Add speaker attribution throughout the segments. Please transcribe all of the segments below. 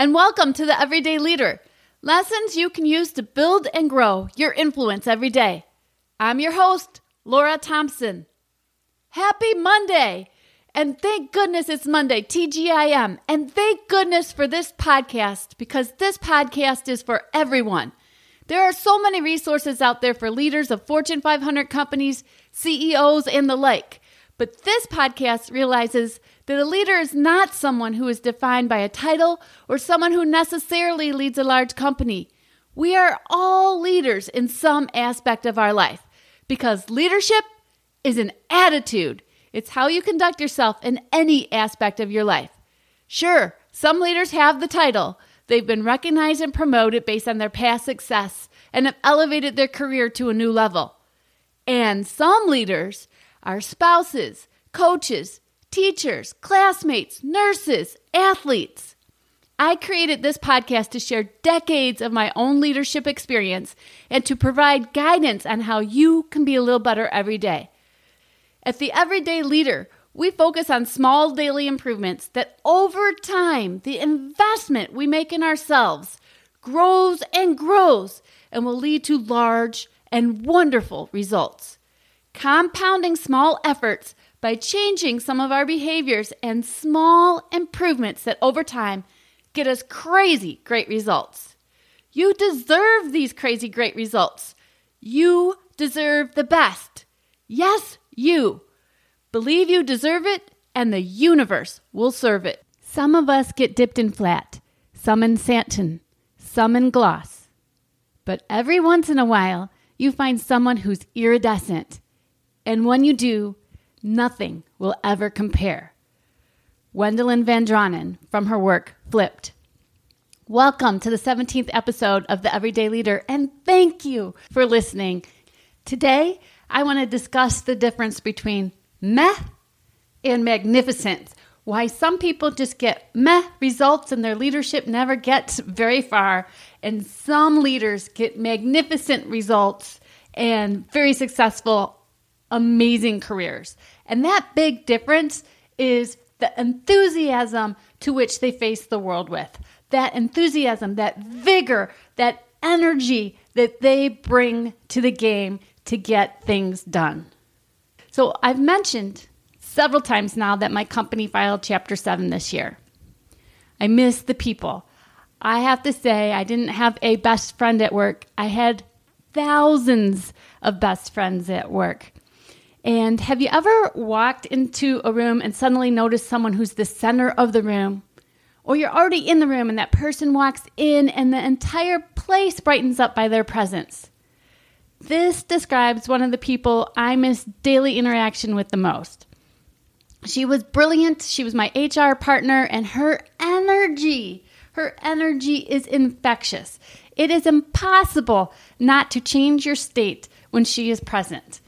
Speaker 1: And welcome to the Everyday Leader lessons you can use to build and grow your influence every day. I'm your host, Laura Thompson. Happy Monday! And thank goodness it's Monday, TGIM. And thank goodness for this podcast because this podcast is for everyone. There are so many resources out there for leaders of Fortune 500 companies, CEOs, and the like. But this podcast realizes that a leader is not someone who is defined by a title or someone who necessarily leads a large company. We are all leaders in some aspect of our life because leadership is an attitude. It's how you conduct yourself in any aspect of your life. Sure, some leaders have the title. They've been recognized and promoted based on their past success and have elevated their career to a new level. And some leaders our spouses, coaches, teachers, classmates, nurses, athletes. I created this podcast to share decades of my own leadership experience and to provide guidance on how you can be a little better every day. At the Everyday Leader, we focus on small daily improvements that over time, the investment we make in ourselves grows and grows and will lead to large and wonderful results compounding small efforts by changing some of our behaviors and small improvements that over time get us crazy great results. You deserve these crazy great results. You deserve the best. Yes, you. Believe you deserve it, and the universe will serve it. Some of us get dipped in flat, some in satin, some in gloss. But every once in a while, you find someone who's iridescent and when you do, nothing will ever compare. Wendelin Van Draanen from her work Flipped. Welcome to the 17th episode of The Everyday Leader, and thank you for listening. Today, I want to discuss the difference between meh and magnificent. Why some people just get meh results and their leadership never gets very far, and some leaders get magnificent results and very successful amazing careers. And that big difference is the enthusiasm to which they face the world with. That enthusiasm, that vigor, that energy that they bring to the game to get things done. So I've mentioned several times now that my company filed Chapter 7 this year. I miss the people. I have to say, I didn't have a best friend at work. I had thousands of best friends at work. And have you ever walked into a room and suddenly noticed someone who's the center of the room? Or you're already in the room and that person walks in and the entire place brightens up by their presence. This describes one of the people I miss daily interaction with the most. She was brilliant. She was my HR partner, and her energy, her energy is infectious. It is impossible not to change your state when she is present.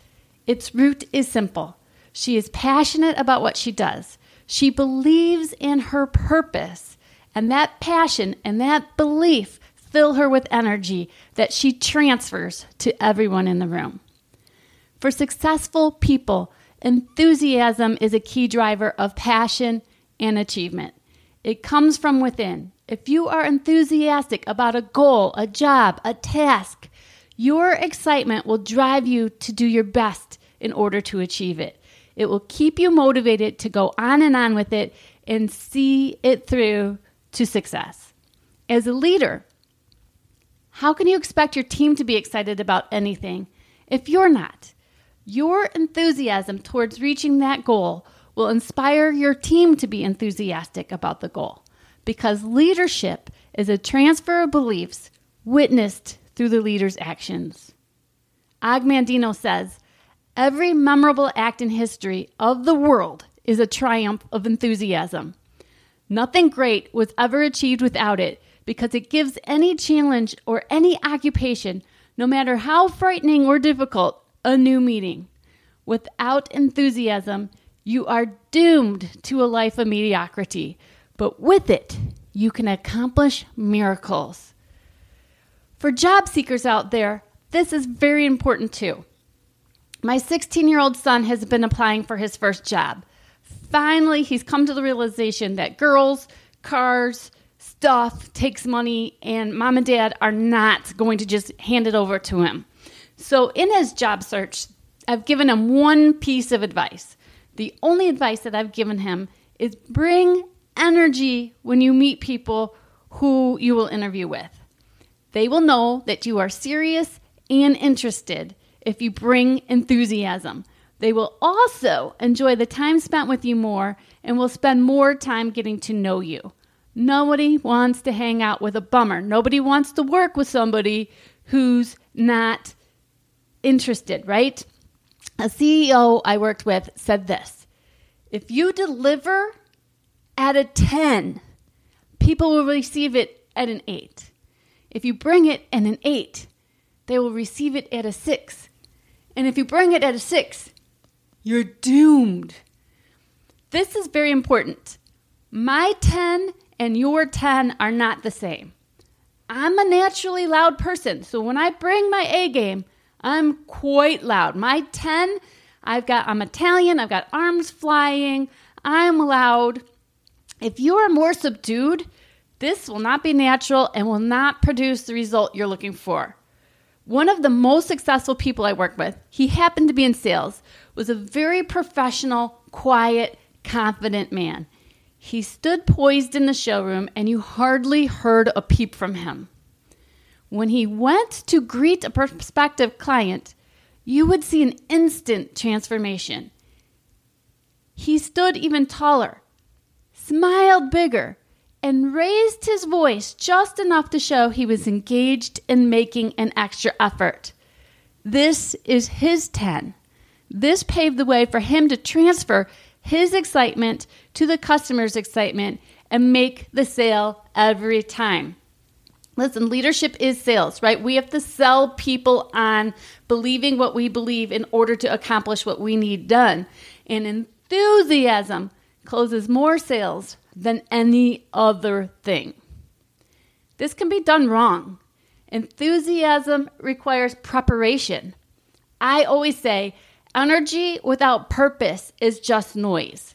Speaker 1: Its root is simple. She is passionate about what she does. She believes in her purpose, and that passion and that belief fill her with energy that she transfers to everyone in the room. For successful people, enthusiasm is a key driver of passion and achievement. It comes from within. If you are enthusiastic about a goal, a job, a task, your excitement will drive you to do your best in order to achieve it. It will keep you motivated to go on and on with it and see it through to success. As a leader, how can you expect your team to be excited about anything if you're not? Your enthusiasm towards reaching that goal will inspire your team to be enthusiastic about the goal because leadership is a transfer of beliefs witnessed through the leader's actions. Og Mandino says, Every memorable act in history of the world is a triumph of enthusiasm. Nothing great was ever achieved without it because it gives any challenge or any occupation, no matter how frightening or difficult, a new meaning. Without enthusiasm, you are doomed to a life of mediocrity, but with it, you can accomplish miracles. For job seekers out there, this is very important too. My 16 year old son has been applying for his first job. Finally, he's come to the realization that girls, cars, stuff, takes money, and mom and dad are not going to just hand it over to him. So, in his job search, I've given him one piece of advice. The only advice that I've given him is bring energy when you meet people who you will interview with. They will know that you are serious and interested if you bring enthusiasm. They will also enjoy the time spent with you more and will spend more time getting to know you. Nobody wants to hang out with a bummer. Nobody wants to work with somebody who's not interested, right? A CEO I worked with said this If you deliver at a 10, people will receive it at an 8. If you bring it at an 8, they will receive it at a 6. And if you bring it at a 6, you're doomed. This is very important. My 10 and your 10 are not the same. I'm a naturally loud person, so when I bring my A game, I'm quite loud. My 10, I've got I'm Italian, I've got arms flying, I'm loud. If you are more subdued, this will not be natural and will not produce the result you're looking for. One of the most successful people I worked with, he happened to be in sales, was a very professional, quiet, confident man. He stood poised in the showroom and you hardly heard a peep from him. When he went to greet a prospective client, you would see an instant transformation. He stood even taller, smiled bigger, and raised his voice just enough to show he was engaged in making an extra effort. This is his 10. This paved the way for him to transfer his excitement to the customer's excitement and make the sale every time. Listen, leadership is sales, right? We have to sell people on believing what we believe in order to accomplish what we need done. And enthusiasm closes more sales than any other thing. This can be done wrong. Enthusiasm requires preparation. I always say, energy without purpose is just noise.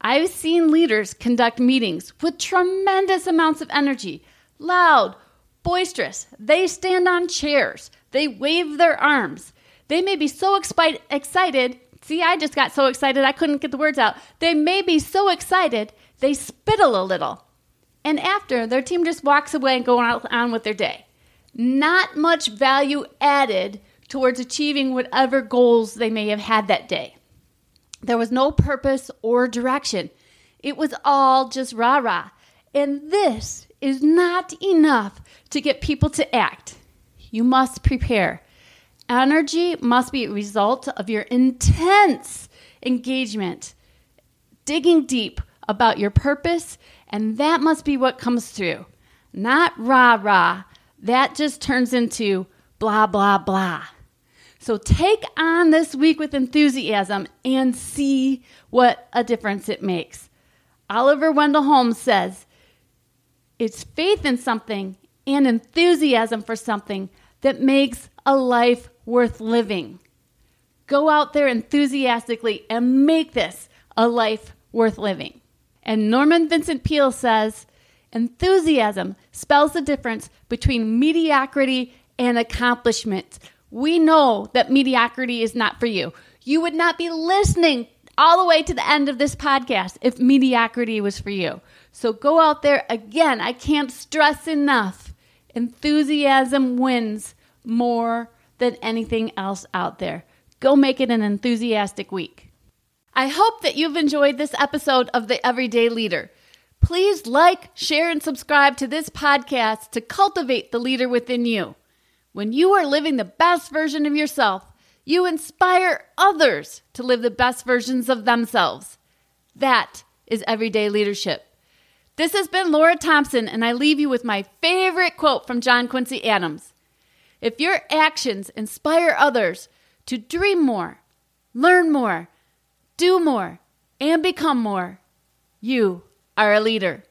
Speaker 1: I've seen leaders conduct meetings with tremendous amounts of energy, loud, boisterous. They stand on chairs, they wave their arms. They may be so expi- excited. See, I just got so excited I couldn't get the words out. They may be so excited they spittle a little. And after, their team just walks away and go on, with their day. Not much value added towards achieving whatever goals they may have had that day. There was no purpose or direction. It was all just rah rah. And this is not enough to get people to act. You must prepare. Energy must be a result of your intense engagement, digging deep about your purpose, and that must be what comes through. Not rah rah. That just turns into blah, blah, blah. So take on this week with enthusiasm and see what a difference it makes. Oliver Wendell Holmes says, It's faith in something and enthusiasm for something that makes a life worth living. Go out there enthusiastically and make this a life worth living. And Norman Vincent Peale says, enthusiasm spells the difference between mediocrity and accomplishment. We know that mediocrity is not for you. You would not be listening all the way to the end of this podcast if mediocrity was for you. So go out there again. I can't stress enough. Enthusiasm wins more than anything else out there. Go make it an enthusiastic week. I hope that you've enjoyed this episode of The Everyday Leader. Please like, share, and subscribe to this podcast to cultivate the leader within you. When you are living the best version of yourself, you inspire others to live the best versions of themselves. That is everyday leadership. This has been Laura Thompson, and I leave you with my favorite quote from John Quincy Adams If your actions inspire others to dream more, learn more, do more, and become more, you are a leader.